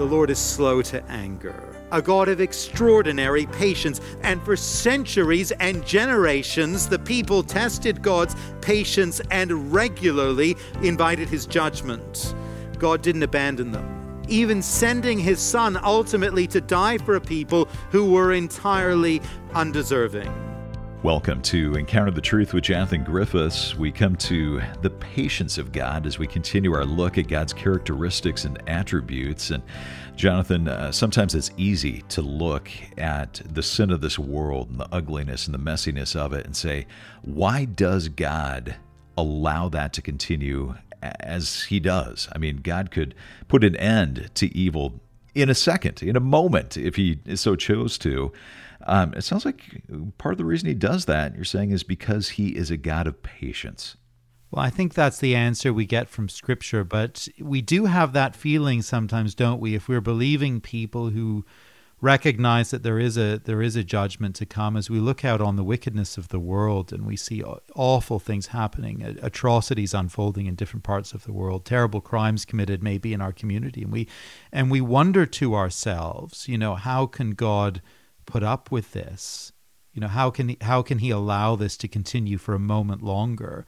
the Lord is slow to anger, a God of extraordinary patience. And for centuries and generations, the people tested God's patience and regularly invited his judgment. God didn't abandon them, even sending his son ultimately to die for a people who were entirely undeserving. Welcome to Encounter the Truth with Jonathan Griffiths. We come to the patience of God as we continue our look at God's characteristics and attributes. And Jonathan, uh, sometimes it's easy to look at the sin of this world and the ugliness and the messiness of it and say, why does God allow that to continue as He does? I mean, God could put an end to evil in a second, in a moment, if He so chose to. Um, it sounds like part of the reason he does that, you're saying, is because he is a God of patience. Well, I think that's the answer we get from Scripture, but we do have that feeling sometimes, don't we? If we're believing people who recognize that there is a there is a judgment to come as we look out on the wickedness of the world and we see awful things happening atrocities unfolding in different parts of the world terrible crimes committed maybe in our community and we and we wonder to ourselves you know how can god put up with this? You know, how can he, how can he allow this to continue for a moment longer?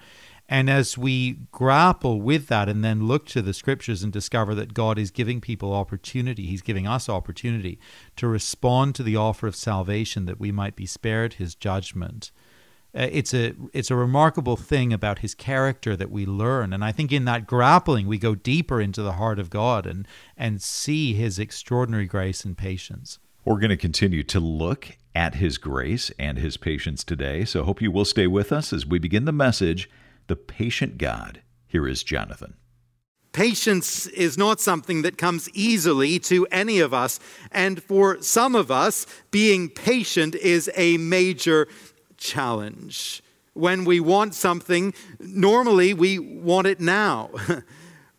And as we grapple with that and then look to the scriptures and discover that God is giving people opportunity, He's giving us opportunity to respond to the offer of salvation that we might be spared His judgment. Uh, it's a it's a remarkable thing about His character that we learn, and I think in that grappling we go deeper into the heart of God and and see His extraordinary grace and patience. We're going to continue to look at His grace and His patience today, so hope you will stay with us as we begin the message The Patient God. Here is Jonathan. Patience is not something that comes easily to any of us. And for some of us, being patient is a major challenge. When we want something, normally we want it now.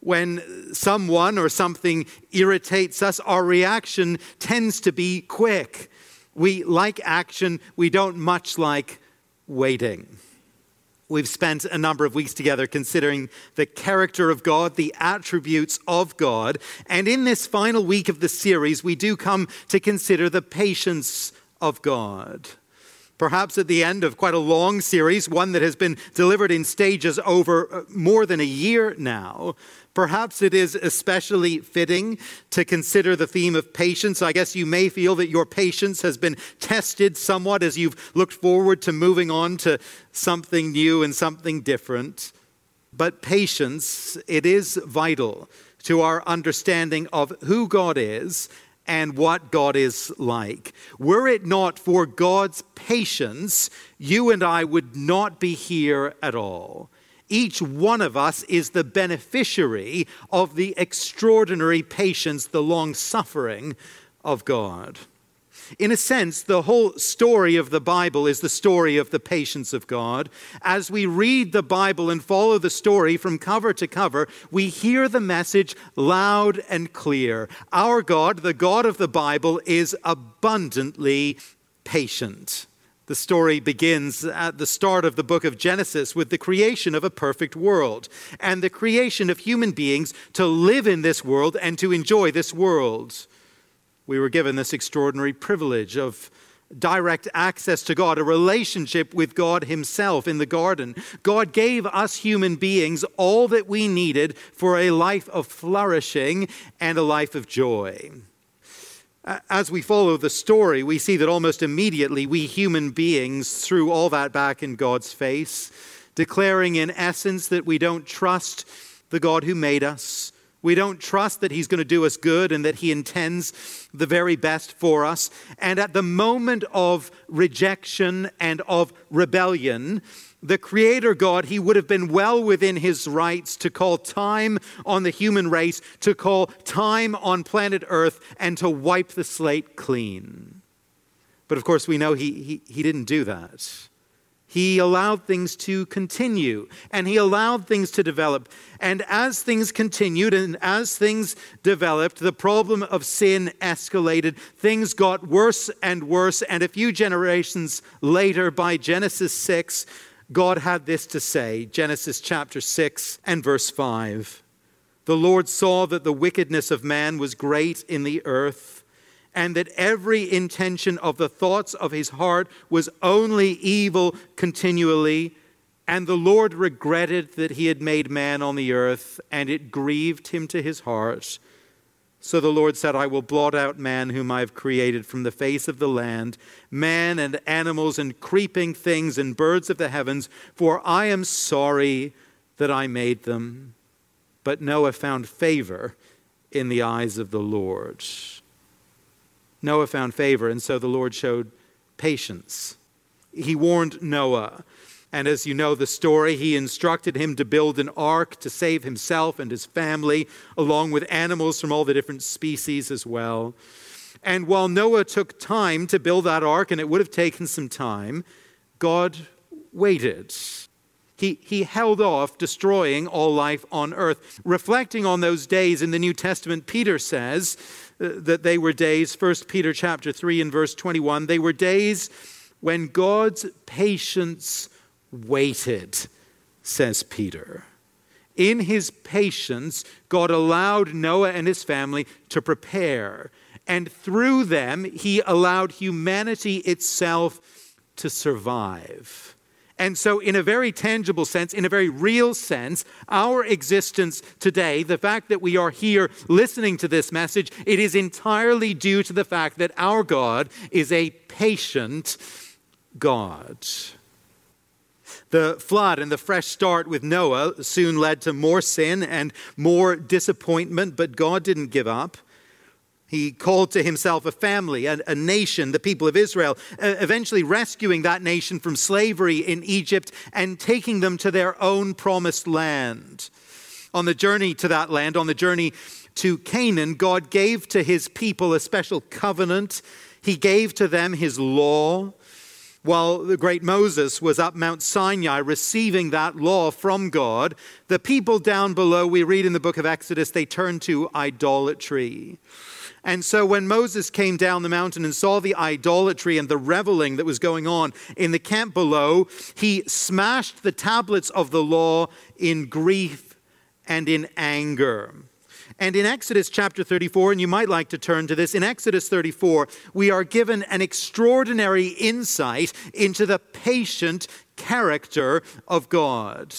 when someone or something irritates us, our reaction tends to be quick. We like action, we don't much like waiting. We've spent a number of weeks together considering the character of God, the attributes of God. And in this final week of the series, we do come to consider the patience of God perhaps at the end of quite a long series, one that has been delivered in stages over uh, more than a year now. Perhaps it is especially fitting to consider the theme of patience. I guess you may feel that your patience has been tested somewhat as you've looked forward to moving on to something new and something different. But patience, it is vital to our understanding of who God is and what God is like. Were it not for God's patience, you and I would not be here at all. Each one of us is the beneficiary of the extraordinary patience, the long suffering of God. In a sense, the whole story of the Bible is the story of the patience of God. As we read the Bible and follow the story from cover to cover, we hear the message loud and clear. Our God, the God of the Bible, is abundantly patient. The story begins at the start of the book of Genesis with the creation of a perfect world and the creation of human beings to live in this world and to enjoy this world. We were given this extraordinary privilege of direct access to God, a relationship with God Himself in the garden. God gave us human beings all that we needed for a life of flourishing and a life of joy. As we follow the story, we see that almost immediately we human beings threw all that back in God's face, declaring in essence that we don't trust the God who made us. We don't trust that He's going to do us good and that He intends the very best for us. And at the moment of rejection and of rebellion, the Creator God, he would have been well within his rights to call time on the human race, to call time on planet Earth, and to wipe the slate clean. But of course, we know he, he, he didn't do that. He allowed things to continue and he allowed things to develop. And as things continued and as things developed, the problem of sin escalated. Things got worse and worse. And a few generations later, by Genesis 6, God had this to say Genesis chapter 6 and verse 5. the Lord saw that the wickedness of man was great in the earth, and that every intention of the thoughts of his heart was only evil continually. And the Lord regretted that he had made man on the earth, and it grieved him to his heart. So the Lord said, I will blot out man whom I have created from the face of the land, man and animals and creeping things and birds of the heavens, for I am sorry that I made them. But Noah found favor in the eyes of the Lord. Noah found favor, and so the Lord showed patience. He warned Noah and as you know the story, he instructed him to build an ark to save himself and his family, along with animals from all the different species as well. And while Noah took time to build that ark, and it would have taken some time, God waited. He, he held off destroying all life on earth. Reflecting on those days in the New Testament, Peter says uh, that they were days, 1 Peter chapter 3 and verse 21, they were days when God's patience waited, says Peter. In his patience, God allowed Noah and his family to prepare, and through them, he allowed humanity itself to survive. And so, in a very tangible sense, in a very real sense, our existence today, the fact that we are here listening to this message, it is entirely due to the fact that our God is a patient God. The flood and the fresh start with Noah soon led to more sin and more disappointment, but God didn't give up. He called to himself a family, a, a, nation, the people of Israel, uh, eventually rescuing that nation from slavery in Egypt and taking them to their own promised land. On the journey to that land, on the journey to Canaan, God gave to his people a special covenant. He gave to them his law while the great Moses was up Mount Sinai receiving that law from God, the people down below, we read in the book of Exodus, they turned to idolatry. And so when Moses came down the mountain and saw the idolatry and the reveling that was going on in the camp below, he smashed the tablets of the law in grief and in anger. And in Exodus chapter 34, and you might like to turn to this, in Exodus 34, we are given an extraordinary insight into the patient character of God.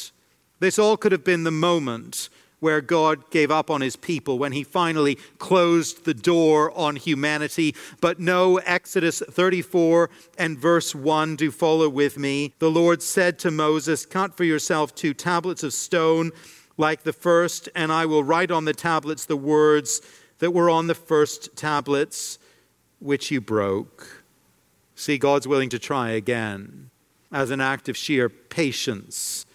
This all could have been the moment where God gave up on his people, when he finally closed the door on humanity. But no, Exodus 34 and verse 1 do follow with me. The Lord said to Moses, Cut for yourself two tablets of stone like the first, and I will write on the tablets the words that were on the first tablets, which you broke. See, God's willing to try again as an act of sheer patience.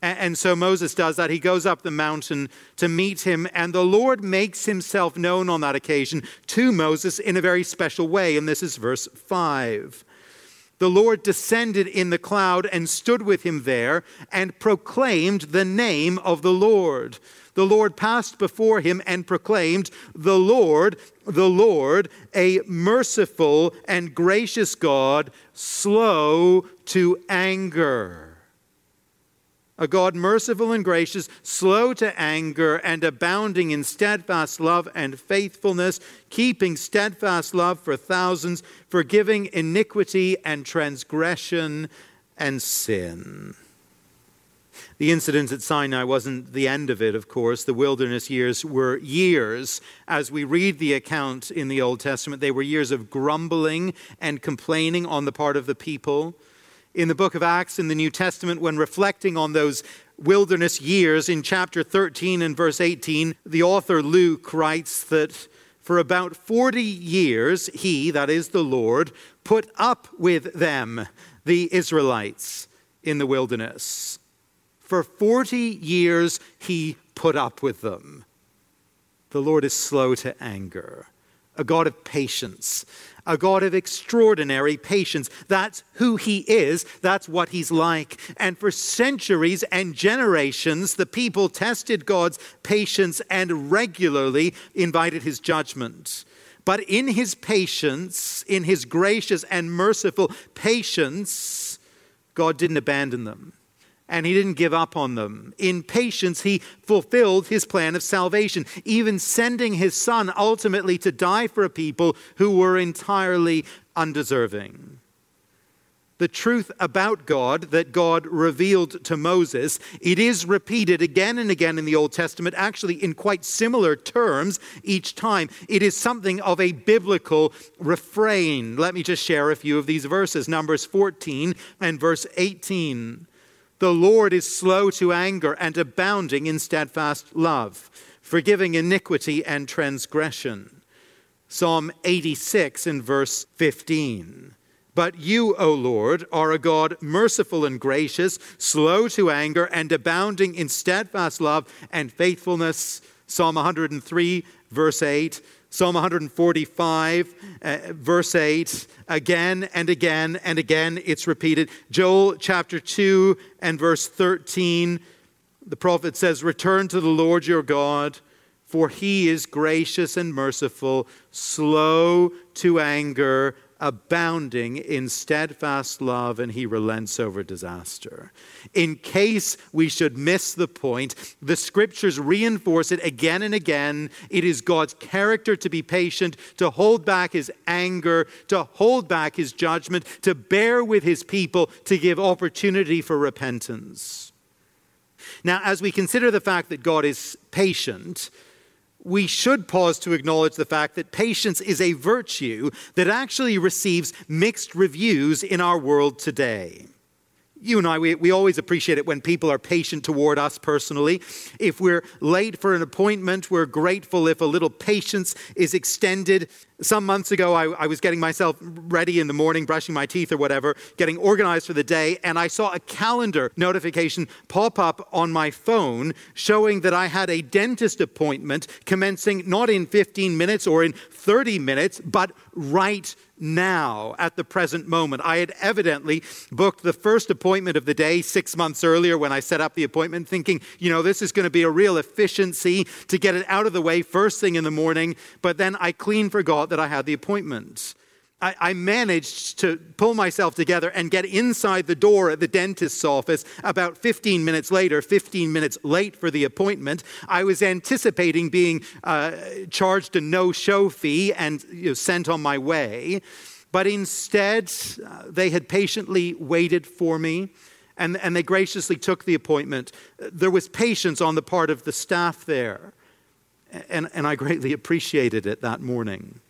And so Moses does that. He goes up the mountain to meet him, and the Lord makes himself known on that occasion to Moses in a very special way. And this is verse 5 the Lord descended in the cloud and stood with him there and proclaimed the name of the Lord. The Lord passed before him and proclaimed, The Lord, the Lord, a merciful and gracious God, slow to anger a God merciful and gracious, slow to anger, and abounding in steadfast love and faithfulness, keeping steadfast love for thousands, forgiving iniquity and transgression and sin. The incident at Sinai wasn't the end of it, of course. The wilderness years were years. As we read the account in the Old Testament, they were years of grumbling and complaining on the part of the people in the book of Acts in the New Testament when reflecting on those wilderness years in chapter 13 and verse 18, the author Luke writes that for about 40 years, he, that is the Lord, put up with them, the Israelites, in the wilderness. For 40 years, he put up with them. The Lord is slow to anger, a God of patience, a God of extraordinary patience. That's who He is, that's what He's like. And for centuries and generations, the people tested God's patience and regularly invited His judgment. But in His patience, in His gracious and merciful patience, God didn't abandon them. And he didn't give up on them. In patience, he fulfilled his plan of salvation, even sending his son ultimately to die for a people who were entirely undeserving. The truth about God that God revealed to Moses, it is repeated again and again in the Old Testament, actually in quite similar terms each time. It is something of a biblical refrain. Let me just share a few of these verses Numbers 14 and verse 18. The Lord is slow to anger and abounding in steadfast love, forgiving iniquity and transgression. Psalm 86 in verse 15. But you, O Lord, are a God merciful and gracious, slow to anger, and abounding in steadfast love and faithfulness. Psalm 103, verse 8. Psalm 145, uh, verse 8, again and again and again it's repeated. Joel chapter 2 and verse 13, the prophet says, Return to the Lord your God, for he is gracious and merciful, slow to anger, abounding in steadfast love, and he relents over disaster. In case we should miss the point, the scriptures reinforce it again and again. It is God's character to be patient, to hold back his anger, to hold back his judgment, to bear with his people, to give opportunity for repentance. Now, as we consider the fact that God is patient, we should pause to acknowledge the fact that patience is a virtue that actually receives mixed reviews in our world today. You and I, we, we always appreciate it when people are patient toward us personally. If we're late for an appointment, we're grateful if a little patience is extended. Some months ago, I, I, was getting myself ready in the morning, brushing my teeth or whatever, getting organized for the day, and I saw a calendar notification pop up on my phone showing that I had a dentist appointment commencing not in 15 minutes or in 30 minutes, but right now at the present moment. I had evidently booked the first appointment of the day six months earlier when I set up the appointment, thinking, you know, this is going to be a real efficiency to get it out of the way first thing in the morning. But then I clean forgot that I had the appointment. I, I, managed to pull myself together and get inside the door at the dentist's office about 15 minutes later, 15 minutes late for the appointment. I was anticipating being uh, charged a no show fee and you know, sent on my way. But instead, uh, they had patiently waited for me and, and they graciously took the appointment. There was patience on the part of the staff there, and, and I greatly appreciated it that morning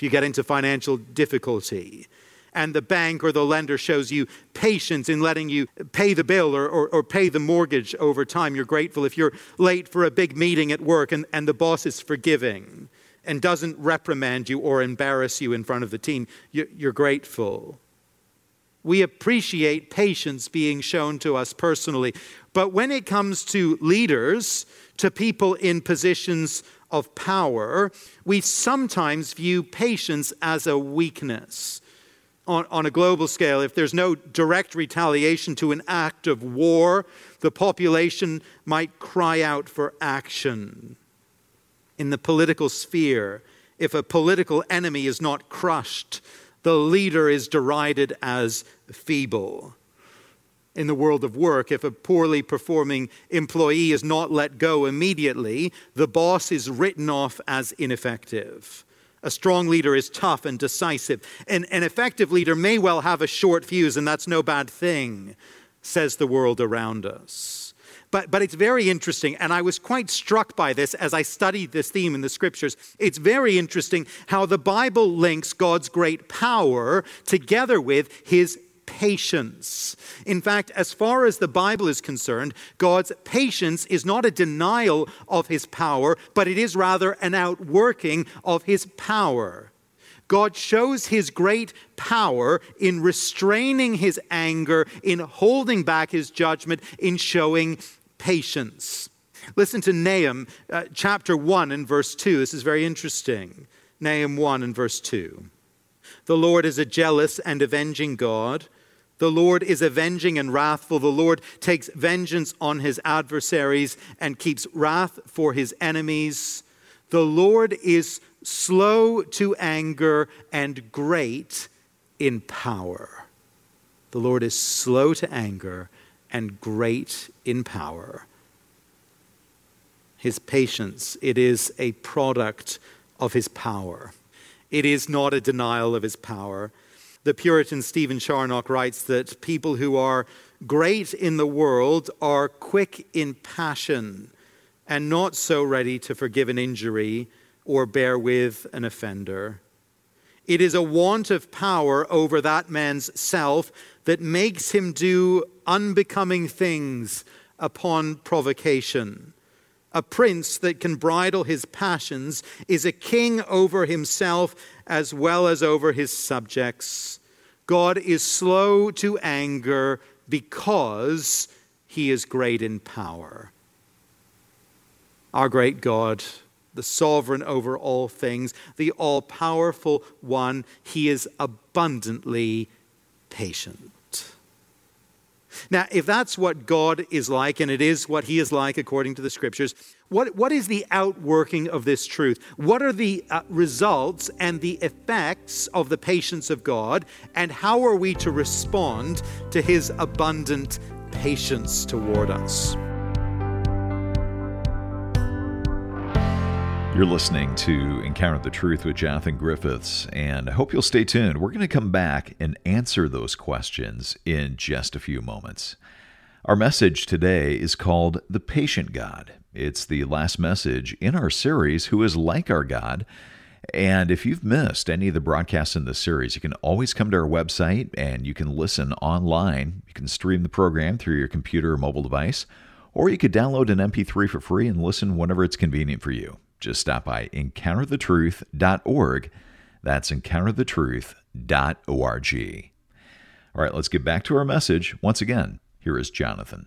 if you get into financial difficulty and the bank or the lender shows you patience in letting you pay the bill or, or, or, pay the mortgage over time, you're grateful. If you're late for a big meeting at work and, and the boss is forgiving and doesn't reprimand you or embarrass you in front of the team, you're, you're grateful. We appreciate patience being shown to us personally. But when it comes to leaders, to people in positions of power, we sometimes view patience as a weakness. On, on, a global scale, if there's no direct retaliation to an act of war, the population might cry out for action. In the political sphere, if a political enemy is not crushed, the leader is derided as feeble in the world of work. If a poorly performing employee is not let go immediately, the boss is written off as ineffective. A strong leader is tough and decisive. And an effective leader may well have a short fuse, and that's no bad thing, says the world around us. But, but it's very interesting, and I was quite struck by this as I studied this theme in the scriptures. It's very interesting how the Bible links God's great power together with his patience. In fact, as far as the Bible is concerned, God's patience is not a denial of his power, but it is rather an outworking of his power. God shows his great power in restraining his anger, in holding back his judgment, in showing patience. Listen to Nahum uh, chapter 1 and verse 2. This is very interesting. Nahum 1 and verse 2. The Lord is a jealous and avenging God the Lord is avenging and wrathful. The Lord takes vengeance on his adversaries and keeps wrath for his enemies. The Lord is slow to anger and great in power. The Lord is slow to anger and great in power. His patience, it is a product of his power. It is not a denial of his power. The Puritan Stephen Charnock writes that people who are great in the world are quick in passion and not so ready to forgive an injury or bear with an offender. It is a want of power over that man's self that makes him do unbecoming things upon provocation. A prince that can bridle his passions is a king over himself as well as over his subjects. God is slow to anger because he is great in power. Our great God, the sovereign over all things, the all powerful one, he is abundantly patient. Now, if that's what God is like, and it is what he is like according to the scriptures, what, what is the outworking of this truth? What are the uh, results and the effects of the patience of God? And how are we to respond to his abundant patience toward us? You're listening to Encounter the Truth with Jonathan Griffiths, and I hope you'll stay tuned. We're going to come back and answer those questions in just a few moments. Our message today is called The Patient God. It's the last message in our series, Who is Like Our God. And if you've missed any of the broadcasts in this series, you can always come to our website and you can listen online. You can stream the program through your computer or mobile device, or you could download an MP3 for free and listen whenever it's convenient for you just stop by encounterthetruth.org. That's encounterthetruth.org. All right, let's get back to our message. Once again, here is Jonathan.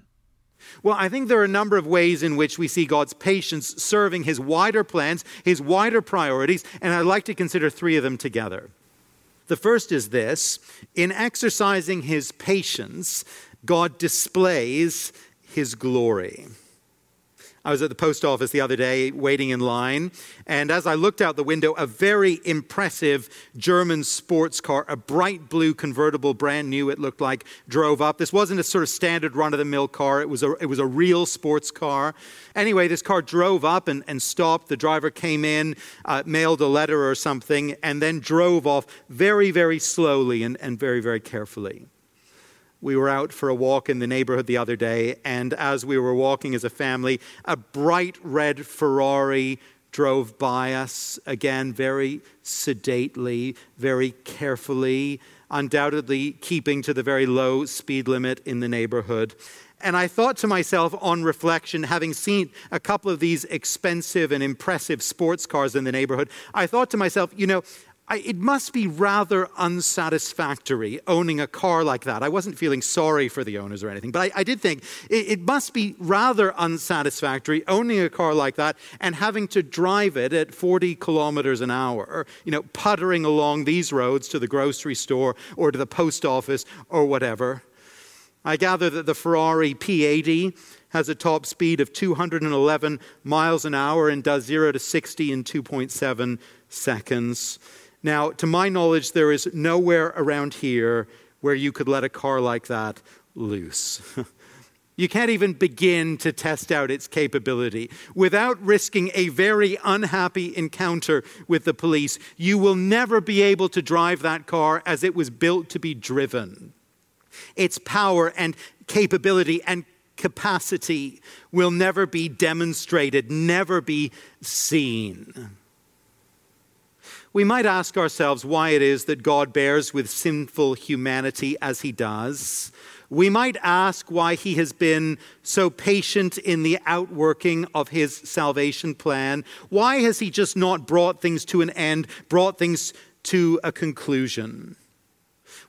Well, I think there are a number of ways in which we see God's patience serving his wider plans, his wider priorities, and I'd like to consider three of them together. The first is this in exercising his patience, God displays his glory. I was at the post office the other day waiting in line, and as I looked out the window, a very impressive German sports car, a bright blue convertible, brand new, it looked like, drove up. This wasn't a sort of standard run of the mill car, it was, a, it was a real sports car. Anyway, this car drove up and, and stopped. The driver came in, uh, mailed a letter or something, and then drove off very, very slowly and, and very, very carefully. We were out for a walk in the neighborhood the other day, and as we were walking as a family, a bright red Ferrari drove by us, again, very sedately, very carefully, undoubtedly keeping to the very low speed limit in the neighborhood. And I thought to myself on reflection, having seen a couple of these expensive and impressive sports cars in the neighborhood, I thought to myself, you know, I, it must be rather unsatisfactory owning a car like that. I wasn't feeling sorry for the owners or anything, but I, I did think it, it, must be rather unsatisfactory owning a car like that and having to drive it at 40 kilometers an hour, you know, puttering along these roads to the grocery store or to the post office or whatever. I gather that the Ferrari P80 has a top speed of 211 miles an hour and does 0 to 60 in 2.7 seconds. Now, to my knowledge, there is nowhere around here where you could let a car like that loose. you can't even begin to test out its capability. Without risking a very unhappy encounter with the police, you will never be able to drive that car as it was built to be driven. Its power and capability and capacity will never be demonstrated, never be seen we might ask ourselves why it is that God bears with sinful humanity as he does. We might ask why he has been so patient in the outworking of his salvation plan. Why has he just not brought things to an end, brought things to a conclusion?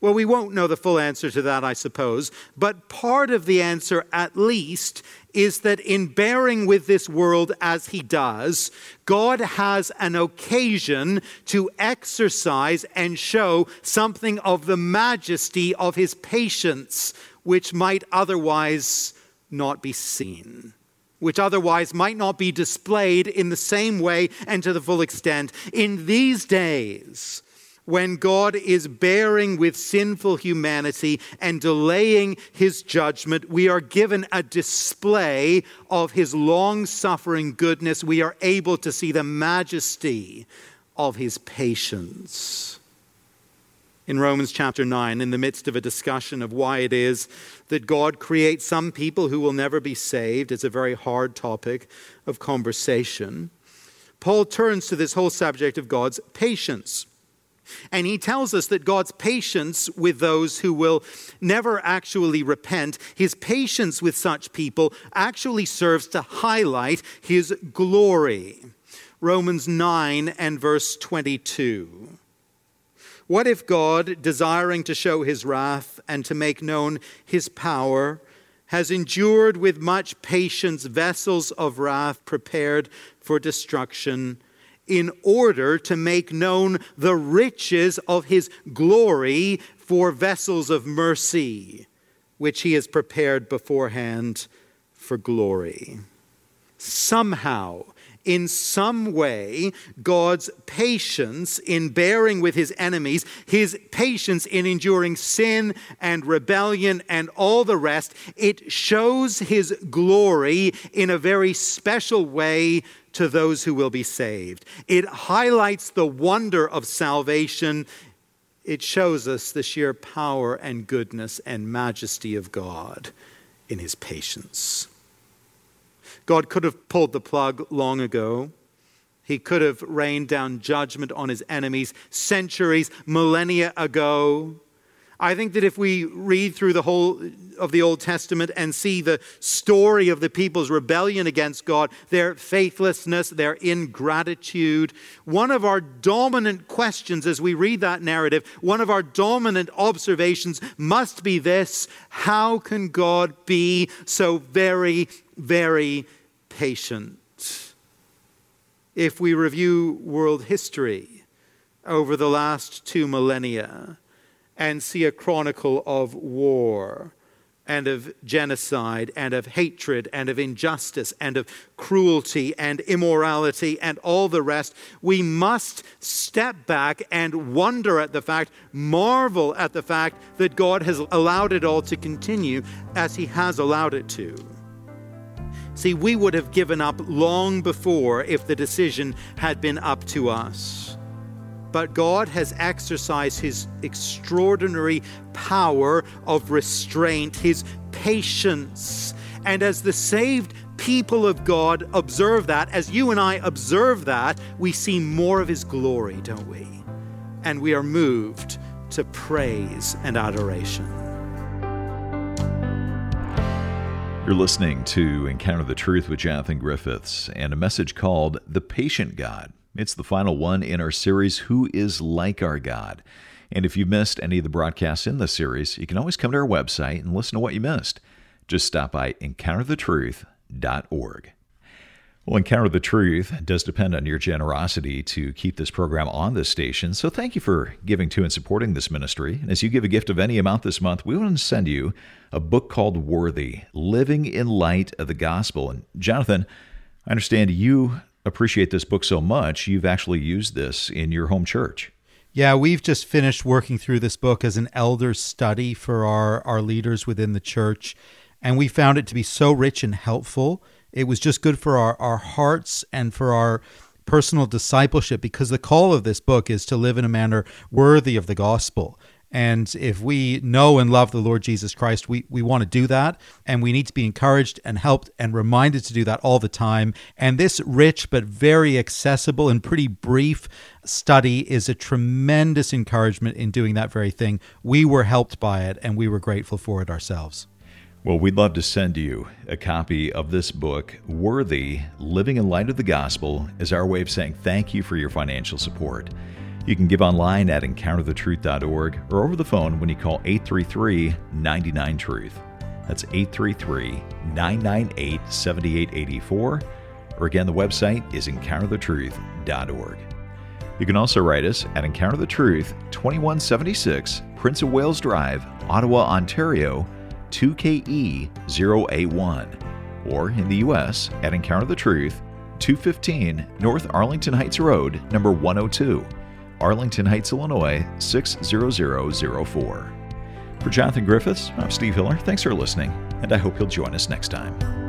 Well, we won't know the full answer to that, I suppose, but part of the answer, at least, is that in bearing with this world as he does, God has an occasion to exercise and show something of the majesty of his patience, which might otherwise not be seen which otherwise might not be displayed in the same way and to the full extent. In these days, when God is bearing with sinful humanity and delaying his judgment, we are given a display of his long suffering goodness. We are able to see the majesty of his patience. In Romans chapter 9, in the midst of a discussion of why it is that God creates some people who will never be saved, it's a very hard topic of conversation. Paul turns to this whole subject of God's patience. And he tells us that God's patience with those who will never actually repent, his patience with such people actually serves to highlight his glory. Romans 9 and verse 22. What if God, desiring to show his wrath and to make known his power, has endured with much patience vessels of wrath prepared for destruction? In order to make known the riches of his glory for vessels of mercy, which he has prepared beforehand for glory. Somehow, in some way, God's patience in bearing with his enemies, his patience in enduring sin and rebellion and all the rest, it shows his glory in a very special way to those who will be saved. It highlights the wonder of salvation. It shows us the sheer power and goodness and majesty of God in his patience. God could have pulled the plug long ago. He could have rained down judgment on his enemies centuries, millennia ago. I think that if we read through the whole of the Old Testament and see the story of the people's rebellion against God, their faithlessness, their ingratitude, one of our dominant questions as we read that narrative, one of our dominant observations must be this how can God be so very, very patient? If we review world history over the last two millennia, and see a chronicle of war and of genocide and of hatred and of injustice and of cruelty and immorality and all the rest, we must step back and wonder at the fact, marvel at the fact that God has allowed it all to continue as He has allowed it to. See, we would have given up long before if the decision had been up to us but God has exercised his extraordinary power of restraint, his patience. And as the saved people of God observe that, as you and I observe that, we see more of his glory, don't we? And we are moved to praise and adoration. You're listening to Encounter the Truth with Jonathan Griffiths and a message called The Patient God. It's the final one in our series, Who is Like Our God? And if you've missed any of the broadcasts in this series, you can always come to our website and listen to what you missed. Just stop by encounterthetruth.org. Well, Encounter the Truth does depend on your generosity to keep this program on this station. So thank you for giving to and supporting this ministry. And as you give a gift of any amount this month, we want to send you a book called Worthy Living in Light of the Gospel. And Jonathan, I understand you appreciate this book so much, you've actually used this in your home church. Yeah, we've just finished working through this book as an elder study for our, our leaders within the church. And we found it to be so rich and helpful. It was just good for our, our hearts and for our personal discipleship because the call of this book is to live in a manner worthy of the gospel. And if we know and love the Lord Jesus Christ, we, we want to do that. And we need to be encouraged and helped and reminded to do that all the time. And this rich but very accessible and pretty brief study is a tremendous encouragement in doing that very thing. We were helped by it and we were grateful for it ourselves. Well, we'd love to send you a copy of this book, Worthy Living in Light of the Gospel, as our way of saying thank you for your financial support. You can give online at encounterthetruth.org or over the phone when you call 833 99 Truth. That's 833 998 7884. Or again, the website is encounterthetruth.org. You can also write us at Encounter the Truth, 2176 Prince of Wales Drive, Ottawa, Ontario, 2KE0A1. Or in the U.S. at Encounter the Truth, 215 North Arlington Heights Road, number 102. Arlington Heights, Illinois 60004. For Jonathan Griffiths, I'm Steve Hiller. Thanks for listening, and I hope you'll join us next time.